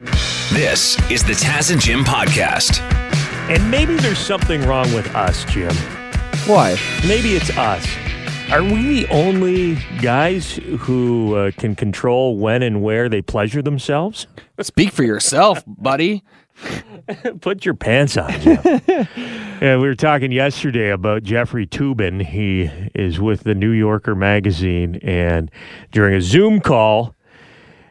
This is the Taz and Jim podcast. And maybe there's something wrong with us, Jim. Why? Maybe it's us. Are we the only guys who uh, can control when and where they pleasure themselves? Speak for yourself, buddy. Put your pants on, Jim. yeah, we were talking yesterday about Jeffrey Toobin. He is with the New Yorker magazine, and during a Zoom call,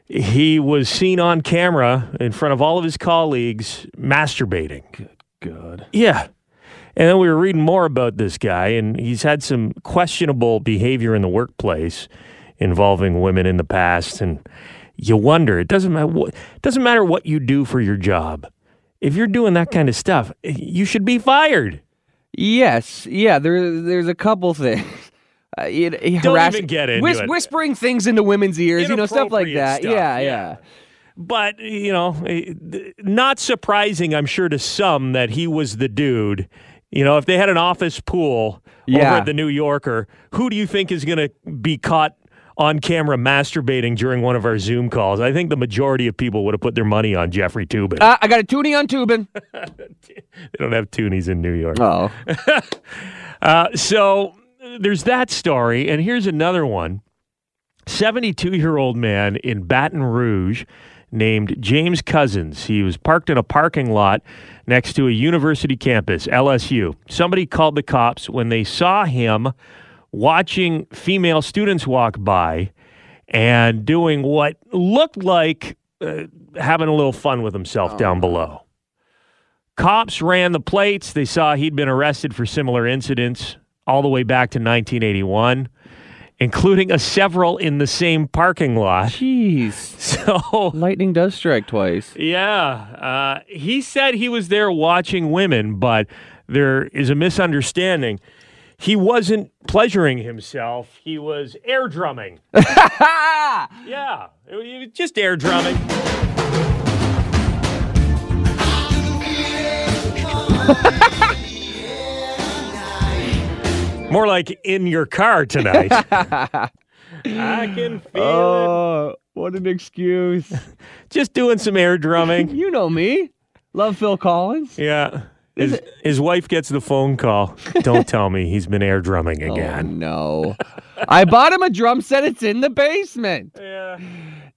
he was seen on camera in front of all of his colleagues masturbating. Good God. Yeah. And then we were reading more about this guy, and he's had some questionable behavior in the workplace involving women in the past. And you wonder, it doesn't matter what, doesn't matter what you do for your job. If you're doing that kind of stuff, you should be fired. Yes. Yeah. There, there's a couple things. Uh, it, it Don't harass- even get into whis- it. Whispering things into women's ears, you know, stuff like that. stuff, yeah, yeah. yeah. But, you know, eh, not surprising, I'm sure, to some that he was the dude. You know, if they had an office pool over at the New Yorker, who do you think is going to be caught on camera masturbating during one of our Zoom calls? I think the majority of people would have put their money on Jeffrey Toobin. Uh, I got a toonie on Toobin. they don't have toonies in New York. Oh. Uh, so there's that story, and here's another one. 72 year old man in Baton Rouge named James Cousins. He was parked in a parking lot next to a university campus, LSU. Somebody called the cops when they saw him watching female students walk by and doing what looked like uh, having a little fun with himself down below. Cops ran the plates. They saw he'd been arrested for similar incidents all the way back to 1981, including a several in the same parking lot. Jeez. So, Lightning does strike twice. yeah, uh, he said he was there watching women, but there is a misunderstanding. He wasn't pleasuring himself, he was air drumming. yeah, it was just air drumming. More like in your car tonight. I can feel it. Oh, what an excuse. Just doing some air drumming. you know me. Love Phil Collins. Yeah. His, his wife gets the phone call. Don't tell me he's been air drumming Oh, again. no. I bought him a drum set. It's in the basement. Yeah.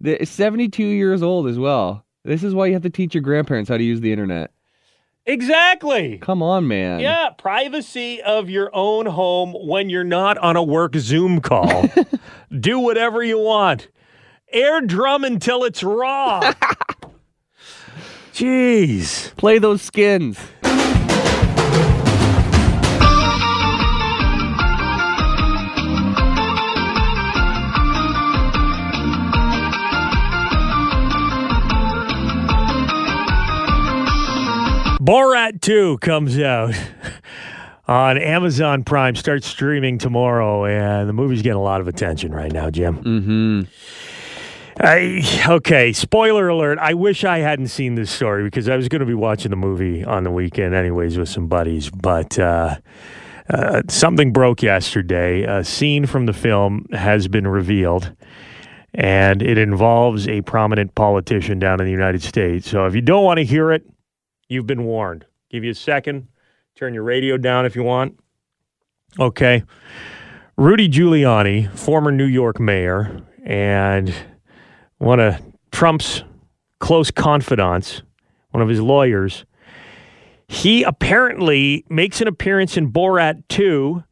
The 72 years old as well. This is why you have to teach your grandparents how to use the internet. Exactly. Come on, man. Yeah, privacy of your own home when you're not on a work Zoom call. Do whatever you want. Air drum until it's raw. Jeez. Play those skins. Borat 2 comes out on Amazon Prime, starts streaming tomorrow, and the movie's getting a lot of attention right now, Jim. Mm-hmm. I, okay, spoiler alert. I wish I hadn't seen this story because I was going to be watching the movie on the weekend, anyways, with some buddies. But uh, uh, something broke yesterday. A scene from the film has been revealed, and it involves a prominent politician down in the United States. So if you don't want to hear it, you've been warned. Give you a second. Turn your radio down if you want. Okay. Rudy Giuliani, former New York mayor, and one of Trump's close confidants, one of his lawyers, he apparently makes an appearance in Borat 2.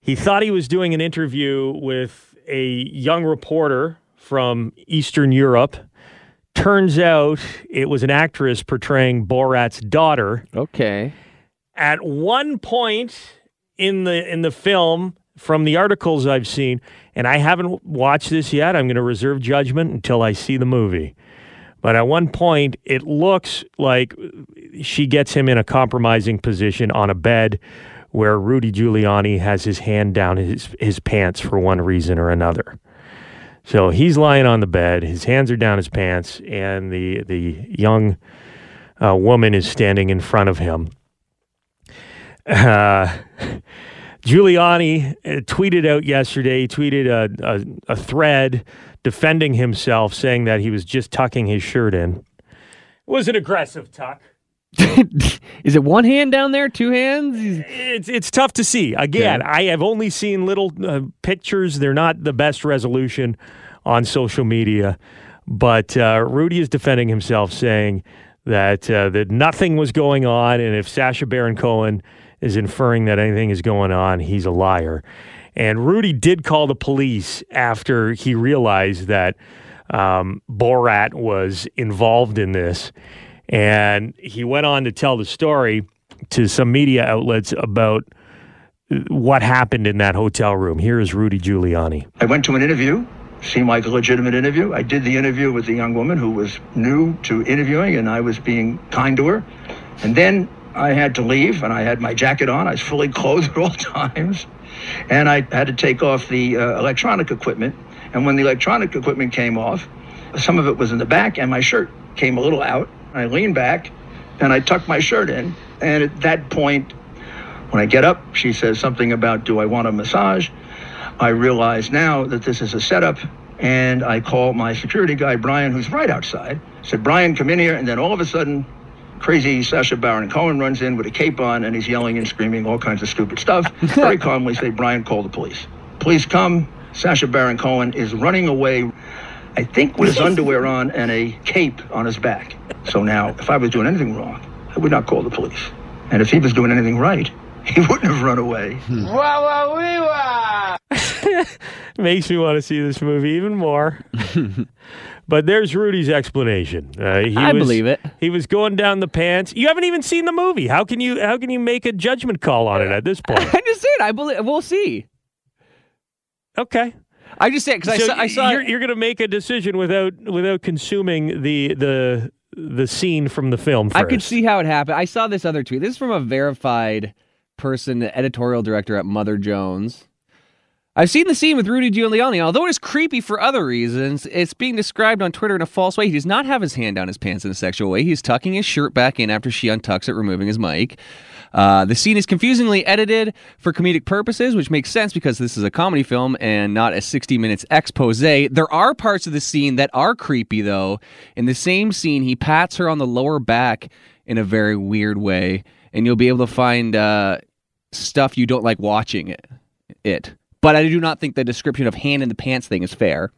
He thought he was doing an interview with a young reporter from Eastern Europe. Turns out it was an actress portraying Borat's daughter Okay. at one point in the in the film from the articles I've seen, and I haven't watched this yet. I'm going to reserve judgment until I see the movie. But at one point, it looks like she gets him in a compromising position on a bed where Rudy Giuliani has his hand down his, his pants for one reason or another. So he's lying on the bed, his hands are down his pants, and the, the young uh, woman is standing in front of him. Uh, Giuliani uh, tweeted out yesterday, tweeted a, a, a thread defending himself, saying that he was just tucking his shirt in. was an aggressive tuck. Is it one hand down there, two hands? It's it's tough to see. Again, Okay. I have only seen little uh, pictures. They're not the best resolution on social media, but uh, Rudy is defending himself, saying that uh, that nothing was going on, and if Sacha Baron Cohen is inferring that anything is going on, he's a liar. And Rudy did call the police after he realized that um, Borat was involved in this. And he went on to tell the story to some media outlets about what happened in that hotel room. Here is Rudy Giuliani. I went to an interview, seemed like a legitimate interview. I did the interview with the young woman who was new to interviewing, and I was being kind to her. And then I had to leave, and I had my jacket on. I was fully clothed at all times. And I had to take off the uh, electronic equipment. And when the electronic equipment came off, some of it was in the back, and my shirt came a little out. I lean back, and I tuck my shirt in. And at that point, when I get up, she says something about, Do I want a massage? I realize now that this is a setup, and I call my security guy, Brian, who's right outside. said, Brian, come in here. And then all of a sudden, crazy Sacha Baron Cohen runs in with a cape on, and he's yelling and screaming all kinds of stupid stuff. Very calmly say, Brian, call the police. Police come. Sacha Baron Cohen is running away, I think with his underwear on and a cape on his back. So now, if I was doing anything wrong, I would not call the police. And if he was doing anything right, he wouldn't have run away. Makes me want to see this movie even more. but there's Rudy's explanation. Uh, he I was- believe it. He was going down the pants. You haven't even seen the movie. How can you? How can you make a judgment call on it at this point? I just said I believe. We'll see. Okay. I just said because I saw. I saw you're, you're going to make a decision without without consuming the the the scene from the film. First. I could see how it happened. I saw this other tweet. This is from a verified person, the editorial director at Mother Jones. I've seen the scene with Rudy Giuliani. Although it is creepy for other reasons, it's being described on Twitter in a false way. He does not have his hand down his pants in a sexual way. He's tucking his shirt back in after she untucks it, removing his mic. Uh, the scene is confusingly edited for comedic purposes, which makes sense because this is a comedy film and not a 60 minutes expose. There are parts of the scene that are creepy, though. In the same scene, he pats her on the lower back in a very weird way, and you'll be able to find uh, stuff you don't like watching it. It, but I do not think the description of hand in the pants thing is fair.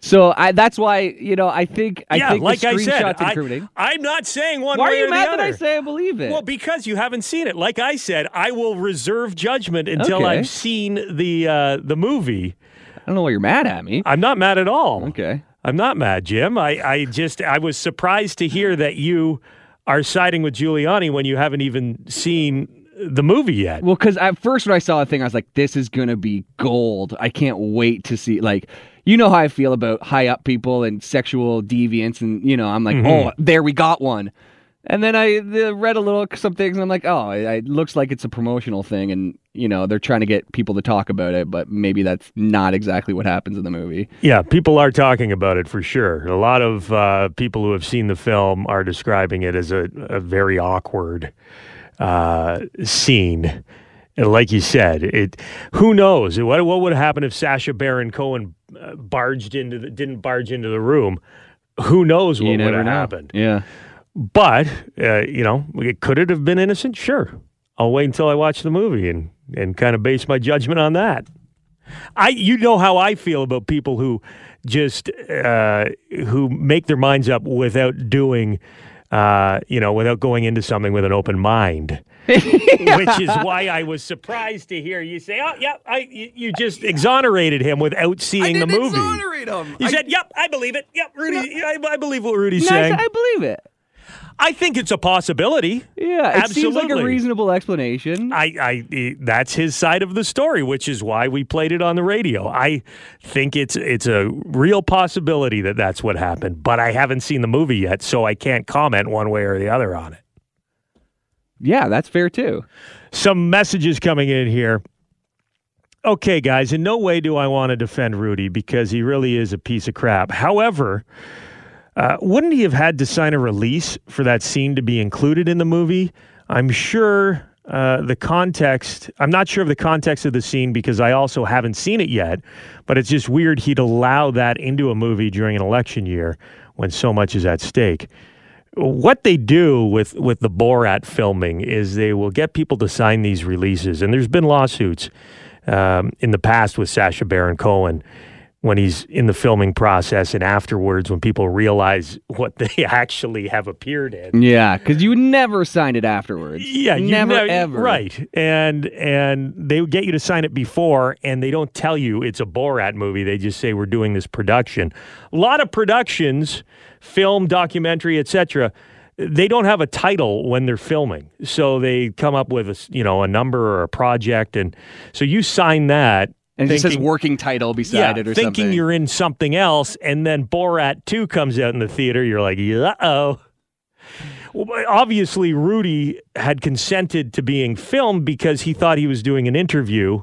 So I, that's why you know I think I yeah, think like the I said, screenshot's I. I'm not saying one Why are way you or mad the that I say I believe it? Well, because you haven't seen it. Like I said, I will reserve judgment until Okay. I've seen the uh, the movie. I don't know why you're mad at me. I'm not mad at all. Okay. I'm not mad, Jim. I, I just I was surprised to hear that you are siding with Giuliani when you haven't even seen the movie yet. Well, because at first when I saw the thing, I was like, "This is gonna be gold." I can't wait to see. Like, you know how I feel about high up people and sexual deviance, and you know, I'm like, Mm-hmm. "Oh, there we got one." And then I read a little some things, and I'm like, "Oh, it, it looks like it's a promotional thing, and you know, they're trying to get people to talk about it, but maybe that's not exactly what happens in the movie." Yeah, people are talking about it for sure. A lot of uh, people who have seen the film are describing it as a, a very awkward uh, scene. And like you said, it. Who knows what what would happen if Sacha Baron Cohen uh, barged into the, didn't barge into the room? Who knows what would have happened? Yeah. But uh, you know, could it have been innocent? Sure. I'll wait until I watch the movie and and kind of base my judgment on that. I you know how I feel about people who just uh, who make their minds up without doing uh, you know without going into something with an open mind. Which is why I was surprised to hear you say, "Oh, yeah, I you, you just exonerated him without seeing the movie." him. You said, "Yep, I believe it. Yep, Rudy, I, I believe what Rudy's No, I, saying." said, I believe it. I think it's a possibility. Yeah, it seems like a reasonable explanation. I, I, that's his side of the story, which is why we played it on the radio. I think it's it's a real possibility that that's what happened, but I haven't seen the movie yet, so I can't comment one way or the other on it. yeah, that's fair too. Some messages coming in here. Okay, guys, in no way do I want to defend Rudy because he really is a piece of crap. However, uh, wouldn't he have had to sign a release for that scene to be included in the movie? I'm sure uh, the context, I'm not sure of the context of the scene because I also haven't seen it yet, but it's just weird he'd allow that into a movie during an election year when so much is at stake. what they do with with the Borat filming is they will get people to sign these releases, and there's been lawsuits um, in the past with Sacha Baron Cohen when he's in the filming process and afterwards when people realize what they actually have appeared in. Yeah, because you never sign it afterwards. Yeah, you never know- ever. Right, and and they would get you to sign it before, and they don't tell you it's a Borat movie. They just say we're doing this production. A lot of productions, film, documentary, etc. They don't have a title when they're filming, so they come up with a you know a number or a project, and so you sign that. And it says thinking- working title beside yeah, it or something. thinking something. you're in something else, and then Borat 2 comes out in the theater, you're like, uh oh. Well, obviously, Rudy had consented to being filmed because he thought he was doing an interview,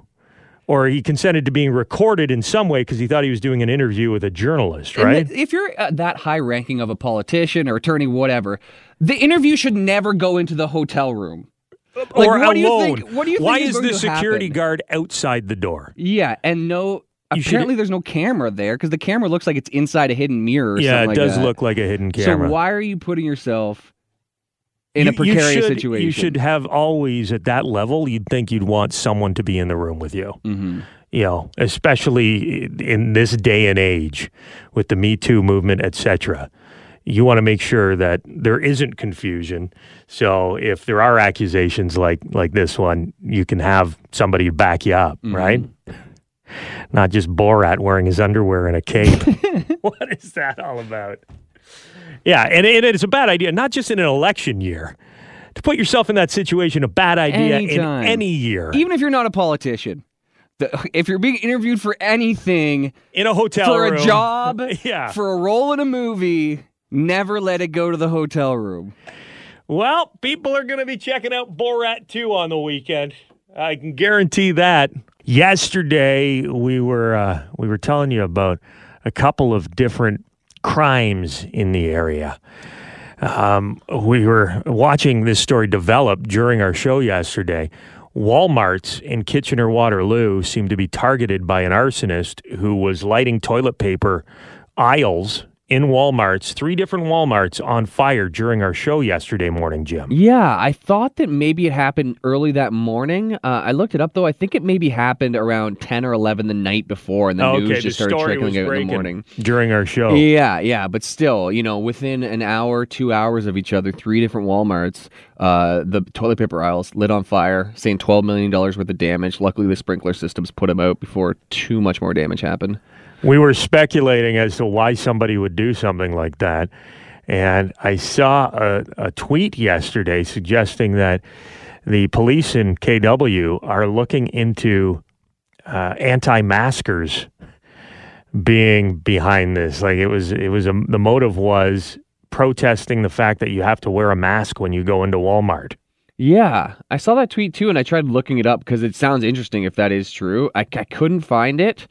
or he consented to being recorded in some way because he thought he was doing an interview with a journalist, right? th- if you're uh, that high ranking of a politician or attorney, whatever, the interview should never go into the hotel room. Like, or what do you alone. think- what do you think Why is is the security happen? guard outside the door? Yeah, and no. You should- Apparently, there's no camera there because the camera looks like it's inside a hidden mirror. Or yeah, it does look like a hidden camera. So why are you putting yourself in a You- you precarious should- situation? You should have always at that level. You'd think you'd want someone to be in the room with you. hmm You know, especially in this day and age with the Me Too movement, etc. You want to make sure that there isn't confusion. So if there are accusations like like this one, you can have somebody back you up, mm-hmm. right? Not just Borat wearing his underwear and a cape. what is that all about? Yeah, and, and it's a bad idea, not just in an election year. To put yourself in that situation, a bad idea Anytime. in any year. Even if you're not a politician, if you're being interviewed for anything, in a hotel for room. a job, Yeah. for a role in a movie, never let it go to the hotel room. Well, people are going to be checking out Borat 2 on the weekend. I can guarantee that. Yesterday, we were uh, we were telling you about a couple of different crimes in the area. Um, we were watching this story develop during our show yesterday. Walmarts in Kitchener Waterloo seemed to be targeted by an arsonist who was lighting toilet paper aisles in Walmarts, three different Walmarts on fire during our show yesterday morning, Jim. Yeah, I thought that maybe it happened early that morning. Uh, I looked it up though. I think it maybe happened around ten or eleven the night before, and the Oh, news just the started trickling out in the morning. during our show. Yeah, yeah, but still, you know, within an hour, two hours of each other, three different WalMarts, uh, the toilet paper aisles lit on fire, saying twelve million dollars worth of damage. Luckily, the sprinkler systems put them out before too much more damage happened. We were speculating as to why somebody would do something like that. And I saw a, a tweet yesterday suggesting that the police in KW are looking into uh, anti-maskers being behind this. Like it was, it was a, the motive was protesting the fact that you have to wear a mask when you go into Walmart. Yeah, I saw that tweet too, and I tried looking it up because it sounds interesting. If that is true, I, I couldn't find it.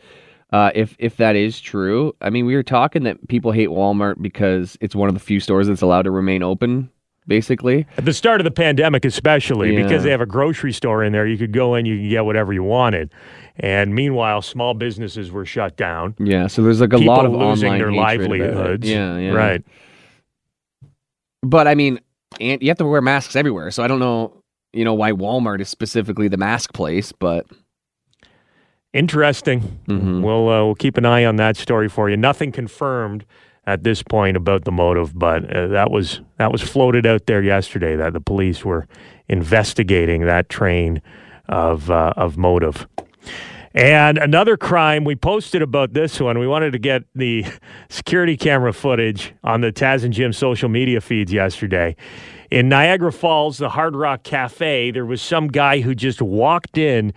Uh, if if that is true, I mean, we were talking that people hate Walmart because it's one of the few stores that's allowed to remain open. Basically, At the start of the pandemic, especially Yeah. because they have a grocery store in there, you could go in, you could get whatever you wanted. And meanwhile, small businesses were shut down. yeah. So there's like a People lot of losing their hatred about it. livelihoods. Yeah, yeah. Right. But I mean, and you have to wear masks everywhere. So I don't know, you know, why Walmart is specifically the mask place, but Interesting. Mhm. We'll uh, we'll keep an eye on that story for you. Nothing confirmed at this point about the motive, but uh, that was that was floated out there yesterday that the police were investigating that train of uh, of motive. And another crime we posted about this one. We wanted to get the security camera footage on the Taz and Jim social media feeds yesterday. In Niagara Falls, the Hard Rock Cafe, there was some guy who just walked in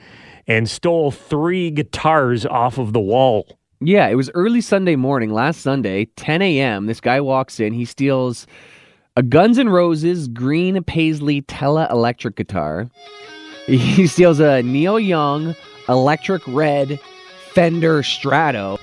and stole three guitars off of the wall. Yeah, it was early Sunday morning, last Sunday, 10 a.m. This guy walks in. He steals a Guns N' Roses green Paisley Tele electric guitar. He steals a Neil Young electric red Fender Strato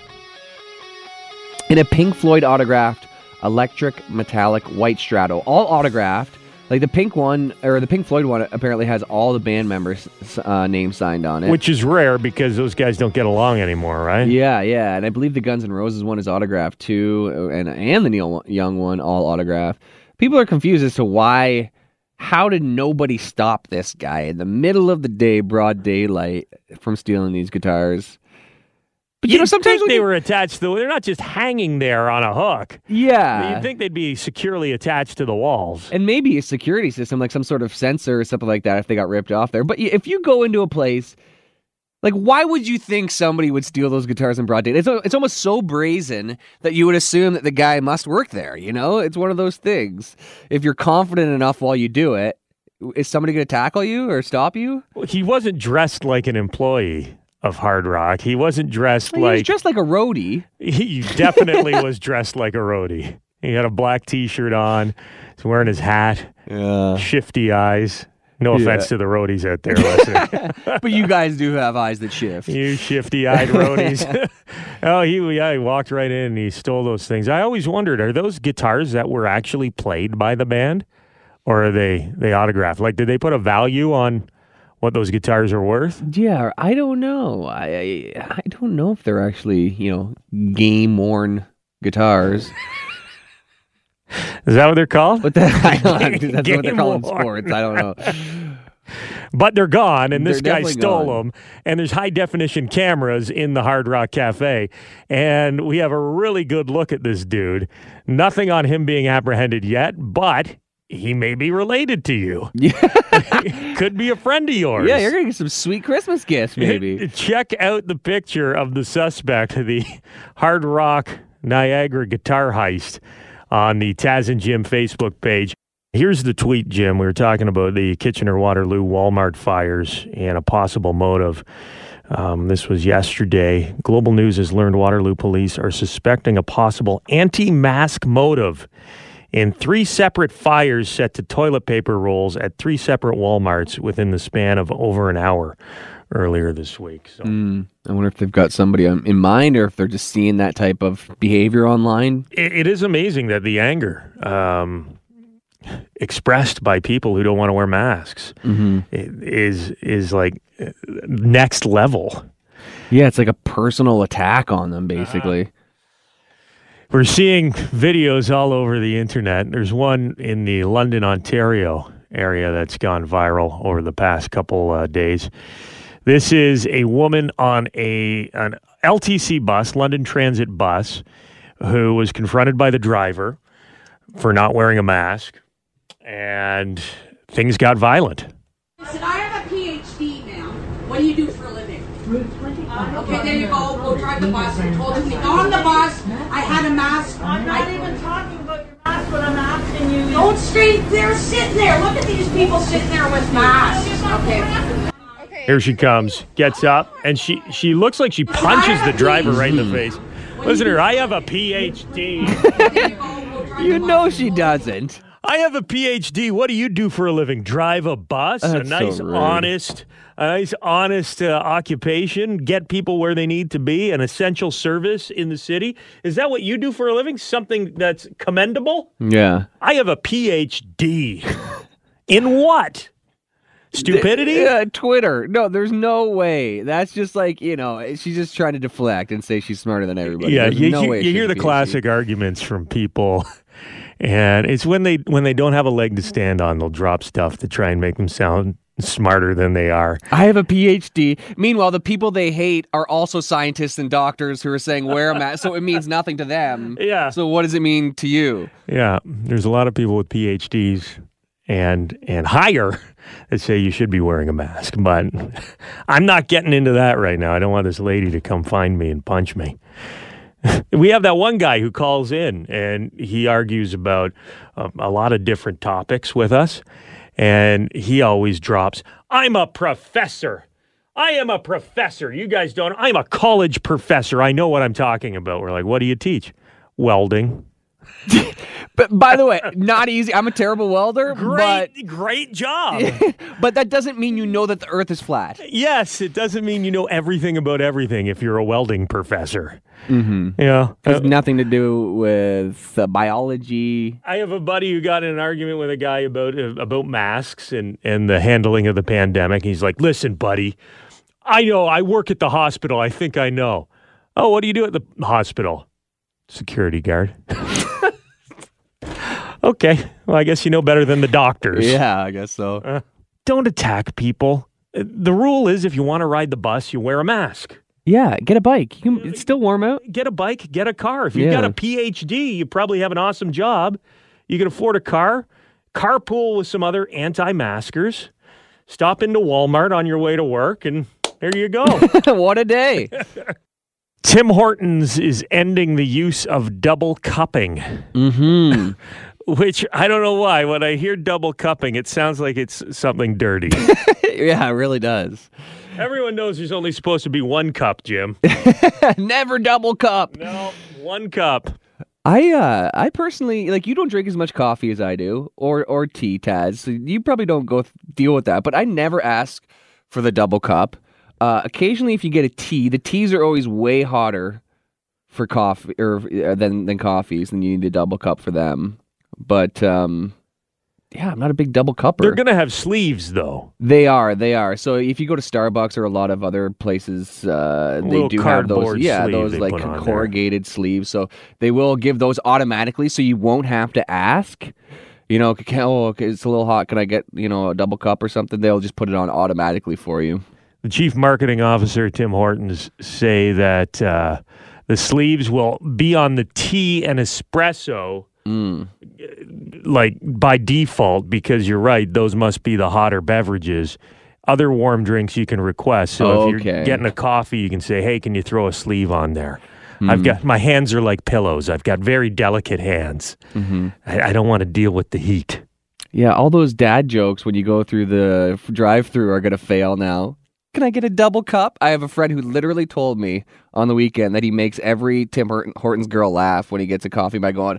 and a Pink Floyd autographed electric metallic white Strato, all autographed. Like the pink one or the Pink Floyd one apparently has all the band members' uh, names signed on it. Which is rare because those guys don't get along anymore, right? Yeah, yeah, and I believe the Guns N' Roses one is autographed too, and and the Neil Young one all autographed. People are confused as to why. How did nobody stop this guy in the middle of the day, broad daylight, from stealing these guitars? But you know, sometimes they you- were attached to. They're not just hanging there on a hook. yeah, You'd think they'd be securely attached to the walls. and maybe a security system, like some sort of sensor or something like that, if they got ripped off there. But if you go into a place, like, why would you think somebody would steal those guitars in broad daylight? It's, it's almost so brazen that you would assume that the guy must work there. You know, it's one of those things. If you're confident enough while you do it, is somebody going to tackle you or stop you? He wasn't dressed like an employee of Hard Rock. He wasn't dressed He was like. dressed like a roadie. He definitely was dressed like a roadie. He had a black T-shirt on. He's wearing his hat. Yeah. Shifty eyes. No Yeah. offense to the roadies out there listening. but you guys do have eyes that shift. you shifty-eyed roadies. oh, he yeah, he walked right in and he stole those things. I always wondered, are those guitars that were actually played by the band, or are they they autographed? Like, did they put a value on what those guitars are worth? Yeah, I don't know. I I, don't know if they're actually you know game worn guitars. Is that what they're called? But that, I don't, that's what they're Game called in sports. I don't know. But they're gone, and this They're guy stole gone. them. And there's high definition cameras in the Hard Rock Cafe, and we have a really good look at this dude. Nothing on him being apprehended yet, but he may be related to you. Yeah, Could be a friend of yours. yeah, you're gonna get some sweet Christmas gifts, maybe. Check out the picture of the suspect, the Hard Rock Niagara guitar heist, on the Taz and Jim Facebook page. Here's the tweet, Jim. We were talking about the Kitchener Waterloo Walmart fires and a possible motive. Um, this was yesterday. Global News has learned Waterloo police are suspecting a possible anti mask motive in three separate fires set to toilet paper rolls at three separate Walmarts within the span of over an hour earlier this week. So Mm, I wonder if they've got somebody um, in mind, or if they're just seeing that type of behavior online. it, it is amazing that the anger um, expressed by people who don't want to wear masks Mm-hmm. is is like uh, next level. Yeah, it's like a personal attack on them, basically. We're seeing videos all over the internet. There's one in the London, Ontario area that's gone viral over the past couple uh, days. This is a woman on a an LTC bus, London Transit bus, who was confronted by the driver for not wearing a mask, and things got violent. I I have a PhD now. What do you do for a living? Okay, there you go. Go drive the bus. I told him to get on the bus. I had a mask. I'm not I- even talking about your mask, but I'm asking you. Don't stay there sitting there. Look at these people sitting there with masks. Okay. Here she comes, gets up, and she she looks like she punches the driver right in the face. Listen to her. I have a PhD. You go. Go drive You the know she doesn't. I have a PhD. What do you do for a living? Drive a bus? a That's so nice, rude. honest, a nice, honest uh, occupation. Get people where they need to be. An essential service in the city. Is that what you do for a living? Something that's commendable? Yeah. I have a PhD. in what? Stupidity? Yeah, Twitter. No, there's no way. That's just like, you know, she's just trying to deflect and say she's smarter than everybody. Yeah, There's you, no you- way you hear a the PhD. classic arguments from people, and it's when they when they don't have a leg to stand on, they'll drop stuff to try and make them sound smarter than they are. I have a PhD. Meanwhile, the people they hate are also scientists and doctors who are saying wear a mask, so it means nothing to them. Yeah. So what does it mean to you? Yeah, there's a lot of people with PhDs and and higher that say you should be wearing a mask, but I'm not getting into that right now. I don't want this lady to come find me and punch me. we have that one guy who calls in and he argues about um, a lot of different topics with us, and he always drops, "I'm a professor." I am a professor. You guys don't. I'm a college professor. I know what I'm talking about. We're like, what do you teach? Welding. But by the way, not easy. I'm a terrible welder, Great, great job. but but that doesn't mean you know that the earth is flat. yes, it doesn't mean you know everything about everything if you're a welding professor. Mm-hmm. Yeah. It has Uh, nothing to do with uh, biology. I have a buddy who got in an argument with a guy about uh, about masks and and the handling of the pandemic. He's like, "Listen, buddy, I know. I work at the hospital. I think I know. Oh, what do you do at the hospital? Security guard. Okay. Well, I guess you know better than the doctors. Yeah, I guess so. Don't attack people. Uh, The rule is if you want to ride the bus, you wear a mask. Yeah, get a bike. You can, it's still warm out. Get a bike, get a car. If you've got a PhD, you probably have an awesome job. You can afford a car. Carpool with some other anti maskers. Stop into Walmart on your way to work, and there you go. what a day. Tim Hortons is ending the use of double cupping, mm-hmm. which I don't know why. When I hear double cupping, it sounds like it's something dirty. yeah, it really does. Everyone knows there's only supposed to be one cup, Jim. Never double cup. No, one cup. I uh I personally like you don't drink as much coffee as I do or or tea Taz. So you probably don't go th- deal with that, but I never ask for the double cup. Uh occasionally if you get a tea, the teas are always way hotter for coffee or uh, than than coffees and you need a double cup for them. But um yeah, I'm not a big double cupper. They're going to have sleeves, though. They are, they are. So if you go to Starbucks or a lot of other places, uh, they do have those, yeah, those like on there. corrugated sleeves. So they will give those automatically, so you won't have to ask. You know, can, oh, okay, it's a little hot. Can I get you know a double cup or something? They'll just put it on automatically for you. The chief marketing officer, Tim Hortons, say that uh, the sleeves will be on the tea and espresso Mm. Like by default because you're right those must be the hotter beverages other warm drinks you can request so if you're Okay. getting a coffee you can say hey can you throw a sleeve on there Hmm. i've got my hands are like pillows i've got very delicate hands Mm-hmm. I, I don't want to deal with the heat Yeah, all those dad jokes when you go through the drive-through are gonna fail now. Can I get a double cup? I have a friend who literally told me on the weekend that he makes every Tim Hortons girl laugh when he gets a coffee by going,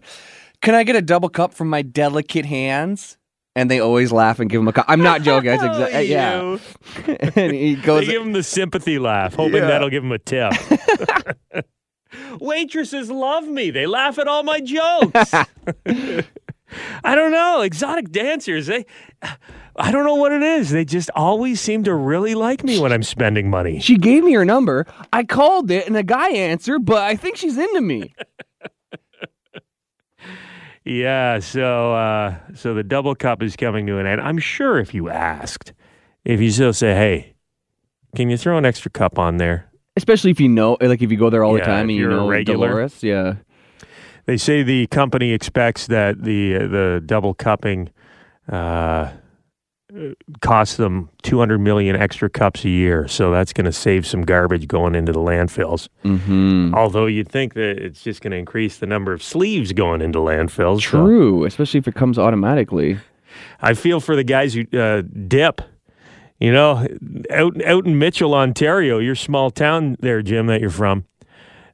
"Can I get a double cup from my delicate hands?" And they always laugh and give him a cup. I'm not joking. That's Oh, exactly yeah. and he they goes, give him the sympathy laugh hoping Yeah. that'll give him a tip waitresses love me they laugh at all my jokes I don't know. Exotic dancers, they I don't know what it is. They just always seem to really like me when I'm spending money. "She gave me her number. I called it, and a guy answered, but I think she's into me." Yeah, so uh so the double cup is coming to an end. I'm sure if you asked, if you still say, "Hey, can you throw an extra cup on there?" Especially if you know, like if you go there all Yeah, the time and you you're a know regular. Dolores, yeah. They say the company expects that the the double cupping uh costs them 200 million extra cups a year. So that's going to save some garbage going into the landfills. Mm-hmm. Although you'd think that it's just going to increase the number of sleeves going into landfills. so True, especially if it comes automatically. I feel for the guys who uh, dip. You know, out out in Mitchell, Ontario, your small town there, Jim, that you're from.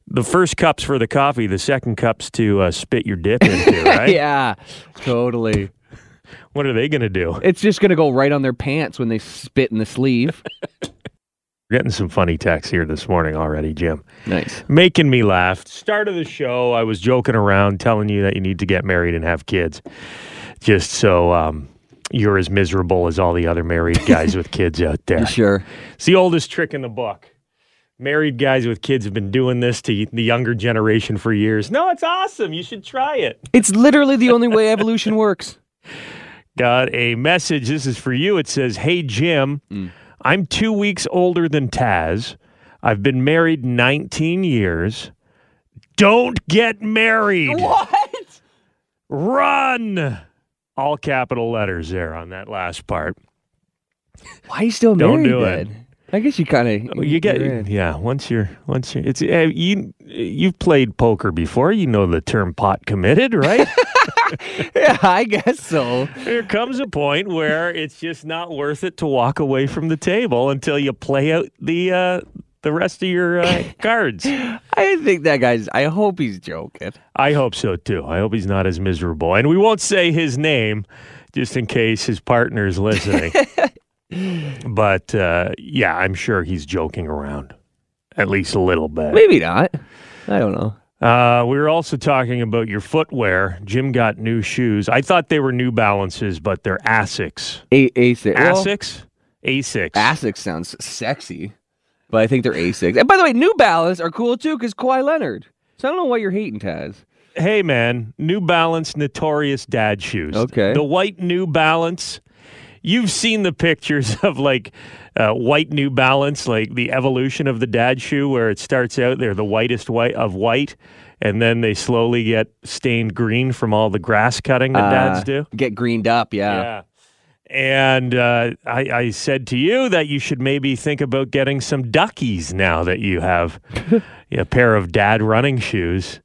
The first cup's for the coffee. The second cup's to uh, spit your dip into, right? yeah, totally. What are they going to do? It's just gonna go right on their pants when they spit in the sleeve. We're getting some funny texts here this morning already, Jim. nice. Making me laugh. Start of the show, I was joking around, telling you that you need to get married and have kids, just so um, you're as miserable as all the other married guys with kids out there. Sure. It's the oldest trick in the book. Married guys with kids have been doing this to the younger generation for years. No, it's awesome. You should try it. It's literally the only way evolution works. Got a message. This is for you. It says, Hey, Jim, I'm two weeks older than Taz. I've been married 19 years. Don't get married. What? Run. All capital letters there on that last part. Why are you still married? Don't married do it. I guess you kind of You get yeah. Once you're once you're it's uh, you you've played poker before. You know the term pot committed, right? yeah, I guess so. there comes a point where it's just not worth it to walk away from the table until you play out the uh, the rest of your uh, cards. I think that guy's. I hope he's joking. I hope so too. I hope he's not as miserable. And we won't say his name just in case his partner is listening. but uh, yeah, I'm sure he's joking around at least a little bit. Maybe not. I don't know. Uh, we were also talking about your footwear. Jim got new shoes. I thought they were New Balances, but they're Asics. A Asics. Asics? Asics. Asics sounds sexy, but I think they're Asics. And by the way, New Balance are cool too because Kawhi Leonard. So I don't know why you're hating Taz. hey man, New Balance notorious dad shoes. Okay. The white New Balance. You've seen the pictures of like uh, white New Balance, like the evolution of the dad shoe, where it starts out they're the whitest white of white, and then they slowly get stained green from all the grass cutting that dads Uh, do. Get greened up, yeah. Yeah. And uh, I, I said to you that you should maybe think about getting some duckies now that you have a pair of dad running shoes.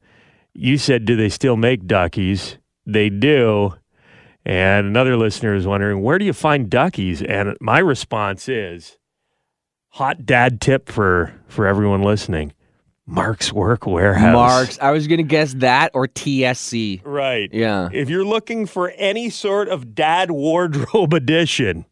You said, do they still make duckies? They do. And another listener is wondering, where do you find duckies? And my response is hot dad tip for, for everyone listening Mark's Work Warehouse. Marks. I was gonna guess that or TSC. Right. Yeah. If you're looking for any sort of dad wardrobe edition,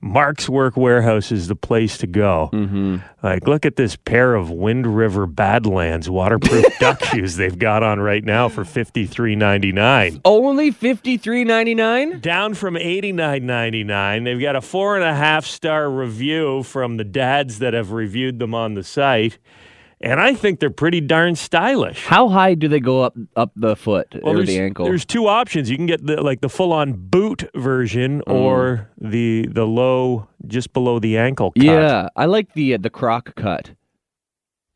Mark's Work Warehouse is the place to go. Mm-hmm. Like, look at this pair of Wind River Badlands waterproof duck shoes they've got on right now for fifty three ninety nine. Only fifty three ninety nine. Down from eighty nine ninety nine. They've got a four and a half star review from the dads that have reviewed them on the site. And I think they're pretty darn stylish. How high do they go up up the foot Well, or the ankle? there's two options. You can get the like the full on boot version Mm. or the the low just below the ankle cut. Yeah, I like the uh, the croc cut.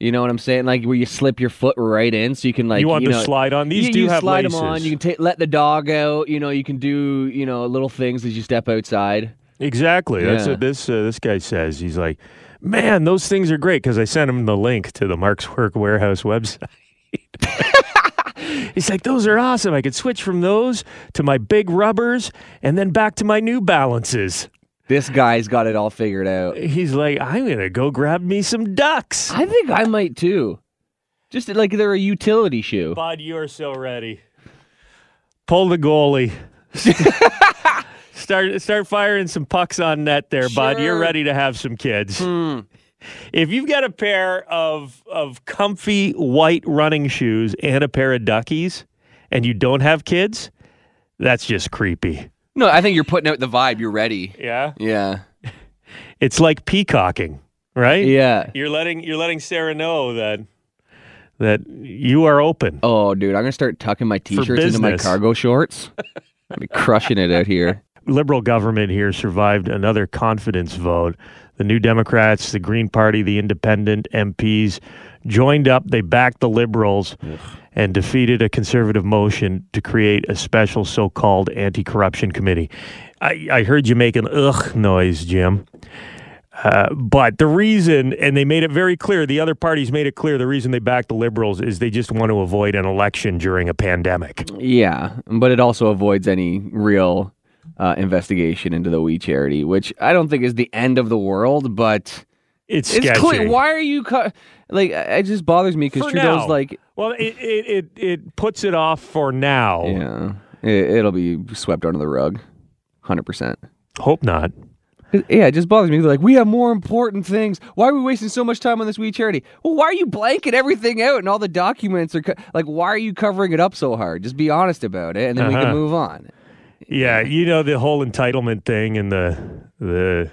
You know what I'm saying? Like where you slip your foot right in, so you can like you want you know, slide on? These you, do you have slide laces. them on. You can take let the dog out. You know, you can do you know little things as you step outside. exactly. That's what this uh, this guy says. He's like, man, those things are great because I sent him the link to the Mark's Work Warehouse website. He's like, those are awesome. I could switch from those to my big rubbers and then back to my New Balances. This guy's got it all figured out. He's like, I'm gonna go grab me some ducks. I think I might too. Just like they're a utility shoe. Bud, you're so ready. Pull the goalie. start start firing some pucks on net there, Bud. You're ready to have some kids. Hmm. If you've got a pair of of comfy white running shoes and a pair of duckies and you don't have kids, that's just creepy. No, I think you're putting out the vibe. You're ready. Yeah? Yeah. It's like peacocking, right? Yeah. You're letting you're letting Sarah know that that you are open. Oh, dude, I'm gonna start tucking my t-shirts into my cargo shorts. I'm be crushing it out here. Liberal government here survived another confidence vote. The New Democrats, the Green Party, the Independent MPs joined up. They backed the Liberals and defeated a conservative motion to create a special so called anti corruption committee. I, I heard you make an ugh noise, Jim. Uh, but the reason, and they made it very clear, the other parties made it clear the reason they backed the Liberals is they just want to avoid an election during a pandemic. Yeah, but it also avoids any real uh, investigation into the We Charity, which I don't think is the end of the world, but It's, it's sketchy. clear. Why are you co- like? It just bothers me because Trudeau's now. like, Well, it, it, it, it puts it off for now. yeah, it, it'll be swept under the rug, hundred percent. Hope not. Yeah, it just bothers me. They're like, we have more important things. Why are we wasting so much time on this We Charity? Well, why are you blanking everything out and all the documents are co- like? Why are you covering it up so hard? Just be honest about it, and then we Uh-huh. can move on. Yeah, you know the whole entitlement thing and the the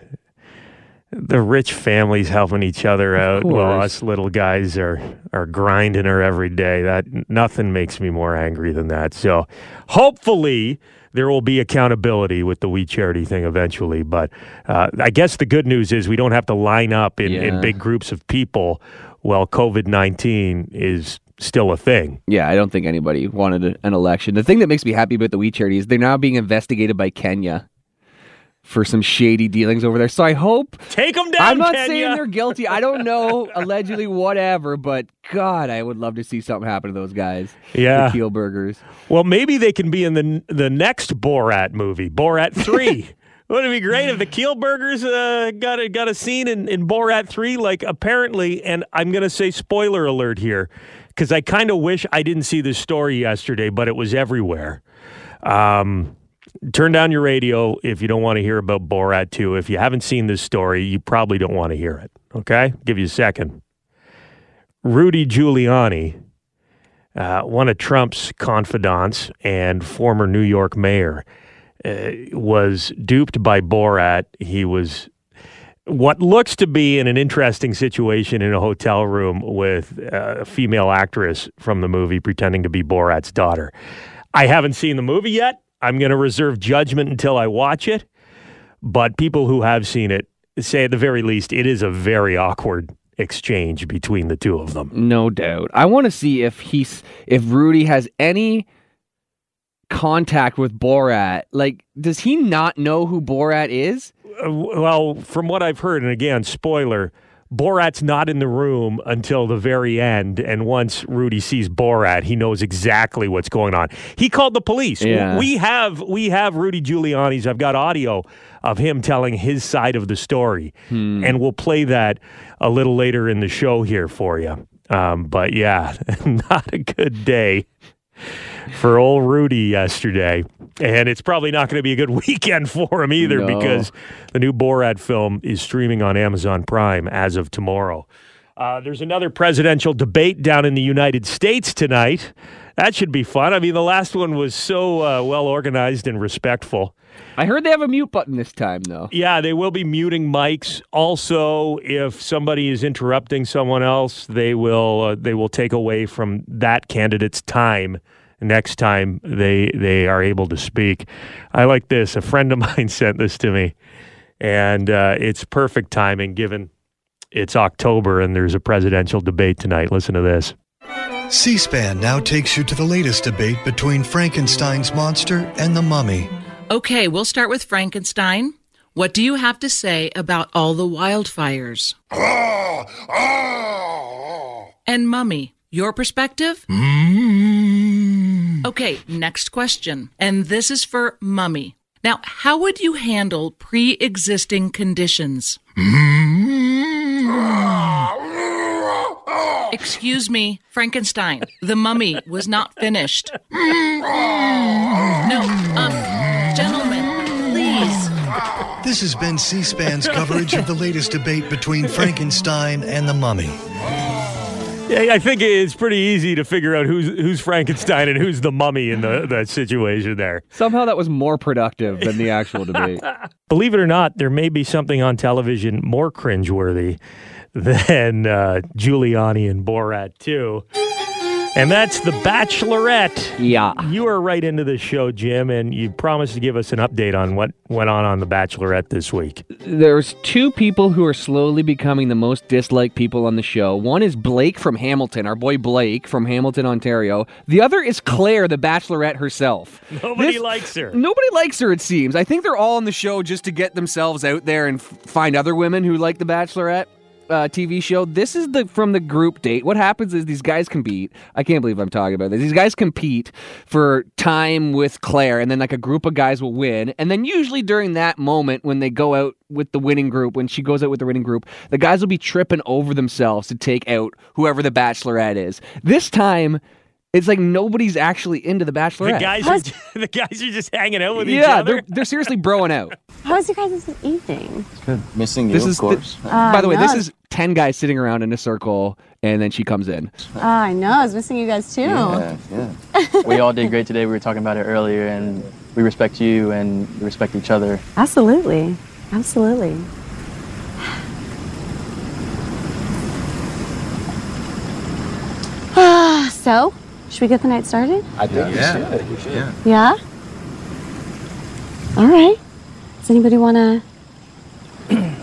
the rich families helping each other out while us little guys are are grinding her every day. That nothing makes me more angry than that. So hopefully there will be accountability with the We Charity thing eventually. But uh, I guess the good news is we don't have to line up in, in big groups of people while COVID nineteen is still a thing. Yeah, I don't think anybody wanted an election. The thing that makes me happy about the We Charity is they're now being investigated by Kenya for some shady dealings over there. So I hope. Take them down. I'm not Kenya. saying they're guilty. I don't know, allegedly, whatever. But God, I would love to see something happen to those guys. Yeah. the Kielburgers. Well, maybe they can be in the the next Borat movie, Borat Three. Wouldn't it be great if the Kielburgers uh, got a got a scene in, in Borat Three? Like apparently, and I'm going to say spoiler alert here because I kind of wish I didn't see this story yesterday, but it was everywhere. Um, turn down your radio if you don't want to hear about Borat Two. If you haven't seen this story, you probably don't want to hear it. Okay, give you a second. Rudy Giuliani uh, one of Trump's confidants and former New York mayor, uh, was duped by Borat. He was what looks to be in an interesting situation in a hotel room with a female actress from the movie pretending to be Borat's daughter. I haven't seen the movie yet. I'm going to reserve judgment until I watch it. But people who have seen it say, at the very least, it is a very awkward exchange between the two of them. No doubt. I want to see if he's if Rudy has any contact with Borat. Like, does he not know who Borat is? Uh, well, from what I've heard, and again, spoiler, Borat's not in the room until the very end. And once Rudy sees Borat, he knows exactly what's going on. He called the police. Yeah. We have we have Rudy Giuliani's. I've got audio of him telling his side of the story, and we'll play that a little later in the show here for you. Um, but yeah, not a good day for old Rudy yesterday. And it's probably not going to be a good weekend for him either No. because the new Borat film is streaming on Amazon Prime as of tomorrow. Uh, there's another presidential debate down in the United States tonight. That should be fun. I mean, the last one was so uh, well organized and respectful. I heard they have a mute button this time, though. Yeah, they will be muting mics. Also, if somebody is interrupting someone else, they will uh, they will take away from that candidate's time next time they they are able to speak. I like this. A friend of mine sent this to me, and uh, it's perfect timing given it's October and there's a presidential debate tonight. Listen to this. C SPAN now takes you to the latest debate between Frankenstein's monster and the mummy. Okay, we'll start with Frankenstein. What do you have to say about all the wildfires? Ah! Ah! And Mummy, your perspective? Mm-hmm. Okay, next question. And this is for Mummy. Now, how would you handle pre existing conditions? Excuse me, Frankenstein. The mummy was not finished. No, um, gentlemen, please. This has been C SPAN's coverage of the latest debate between Frankenstein and the mummy. Yeah, I think it's pretty easy to figure out who's who's Frankenstein and who's the mummy in the, the situation there. Somehow that was more productive than the actual debate. Believe it or not, there may be something on television more cringeworthy than uh, Giuliani and Borat 2. And that's The Bachelorette. Yeah. You are right into the show, Jim, and you promised to give us an update on what went on on The Bachelorette this week. There's two people who are slowly becoming the most disliked people on the show. One is Blake from Hamilton, our boy Blake from Hamilton, Ontario. The other is Claire, the Bachelorette herself. Nobody This- likes her. Nobody likes her, it seems. I think they're all on the show just to get themselves out there and f- find other women who like the Bachelorette. Uh, TV show. This is the from the group date. What happens is these guys compete. I can't believe I'm talking about this. These guys compete for time with Claire, and then like a group of guys will win. And then usually during that moment when they go out with the winning group, when she goes out with the winning group, the guys will be tripping over themselves to take out whoever the Bachelorette is. This time, it's like nobody's actually into the Bachelorette. The guys, are, the guys are just hanging out with each other. yeah, they're, they're seriously broing out. How was your guys' evening? It's good. Missing you, This of is the- course. Uh, By the way, this is 10 guys sitting around in a circle, and then she comes in. Oh, I know. I was missing you guys too. yeah, yeah. we all did great today. We were talking about it earlier, and we respect you and we respect each other. Absolutely. Absolutely. so, should we get the night started? I think yeah. you should. Yeah. Yeah? All right. Does anybody want to?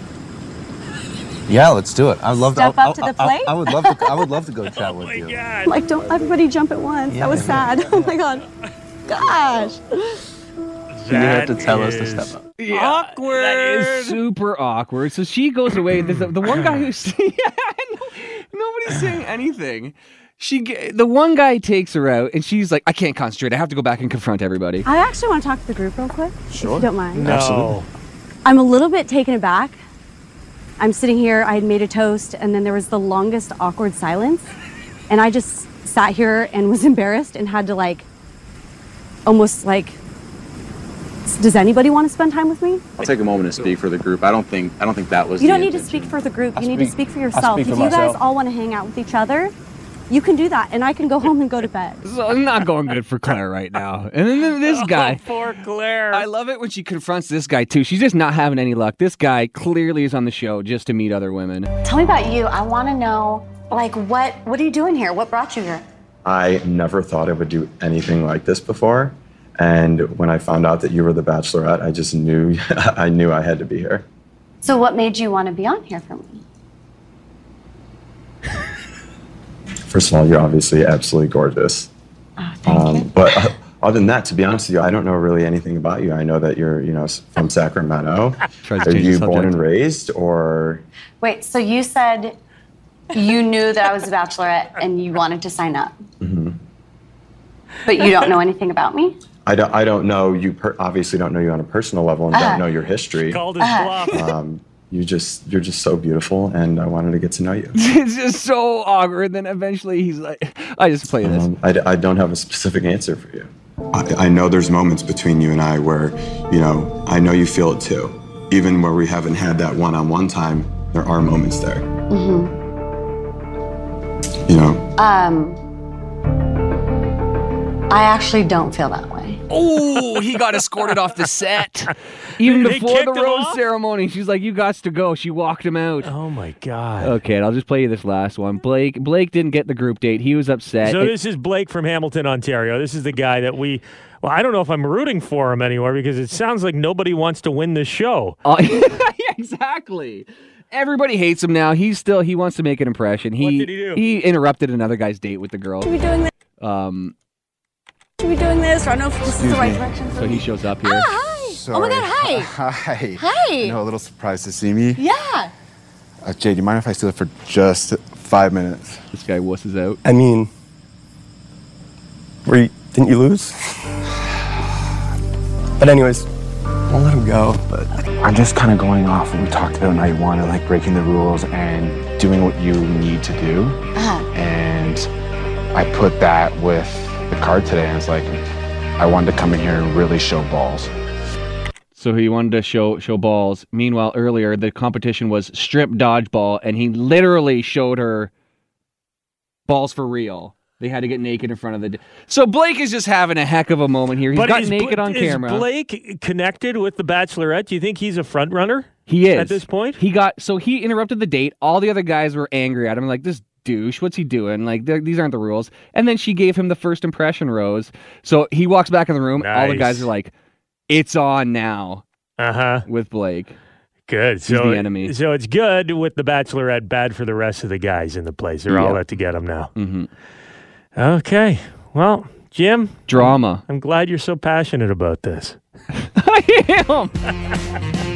Yeah, let's do it. I would love Step to. up to the plate? I, would love to. I would love to go oh chat with you. God. Like, don't everybody jump at once. That was sad. Oh my god. Gosh. You have to tell us to step up. awkward. That is super awkward. So she goes away. There's the, the one guy who's yeah, no- nobody's saying anything. She the one guy takes her out, and she's like, "I can't concentrate. I have to go back and confront everybody." I actually want to talk to the group real quick. If you don't mind. No. I'm a little bit taken aback. I'm sitting here, I had made a toast, and then there was the longest awkward silence. And I just sat here and was embarrassed and had to like almost like does anybody want to spend time with me? I'll take a moment to speak for the group. I don't think I don't think that was. You don't need to speak for the group. I'll You need to speak- speak for yourself. speak if for you guys all want to hang out with each other, You can do that, and I can go home and go to bed. So I'm not going good for Claire right now. And then this oh, guy. poor Claire. I love it when she confronts this guy too. She's just not having any luck. This guy clearly is on the show just to meet other women. Tell me about you. I want to know, like, what what are you doing here? What brought you here? I never thought I would do anything like this before. And when I found out that you were the bachelorette, I just knew I knew I had to be here. So, what made you want to be on here for me? First of all, you're obviously absolutely gorgeous. Thank um, But uh, other than that, to be honest with you, I don't know really anything about you. I know that you're, you know, from Sacramento. Are you born and raised, or Wait, so you said you knew that I was a bachelorette and you wanted to sign up, mm-hmm. but you don't know anything about me? I don't? I don't know you. Per- obviously, don't know you on a personal level, and Uh-huh. don't know your history. Called his bluff. Um, you just, you're just so beautiful, and I wanted to get to know you. it's just so awkward. Then eventually he's like, I just play this. Um, I, d- I don't have a specific answer for you. I, I know there's moments between you and I where, you know, I know you feel it too. Even where we haven't had that one-on-one time, there are moments there. Mm-hmm. You know, Um, I actually don't feel that way. Oh, he got escorted off the set. Even They before the rose ceremony, she's like, "You got to go." She walked him out. Oh my god. Okay, and I'll just play you this last one. Blake Blake didn't get the group date. He was upset. So It- this is Blake from Hamilton, Ontario. This is the guy that we. Well, I don't know if I'm rooting for him anymore because it sounds like nobody wants to win this show. Oh, yeah, exactly. Everybody hates him now. He's still he wants to make an impression. He What did he do? he interrupted another guy's date with the girl. Should we doing? Um, Should we be doing this? I don't know if this is the right direction. so he shows up here. Ah, hi. oh my God, hi. Hi. Hi. You know, a little surprised to see me. Yeah. Uh, Jay, do you mind if I steal it for just five minutes? This guy wusses out. I mean, were you, didn't you lose? But anyways, I'll let him go. But I'm just kind of going off what we talked about night one and like breaking the rules and doing what you need to do. Uh-huh. And I put that with the card today, and it's like I wanted to come in here and really show balls. So he wanted to show show balls. Meanwhile, earlier the competition was strip dodgeball, and he literally showed her balls for real. They had to get naked in front of the. So Blake is just having a heck of a moment here. He's got is naked Bla- on is camera. Blake connected with the Bachelorette? Do you think he's a front runner? He is at this point. He got so he interrupted the date. All the other guys were angry at him, like this douche. What's he doing? Like these aren't the rules. And then she gave him the first impression rose. So he walks back in the room. All the guys are like, "It's on now." Uh huh. With Blake. Good. He's So the enemy. So it's good with the Bachelorette, bad for the rest of the guys in the place. They're all out to get him now. Mm-hmm. Okay. Well, Jim. Drama. I'm glad you're so passionate about this. I am.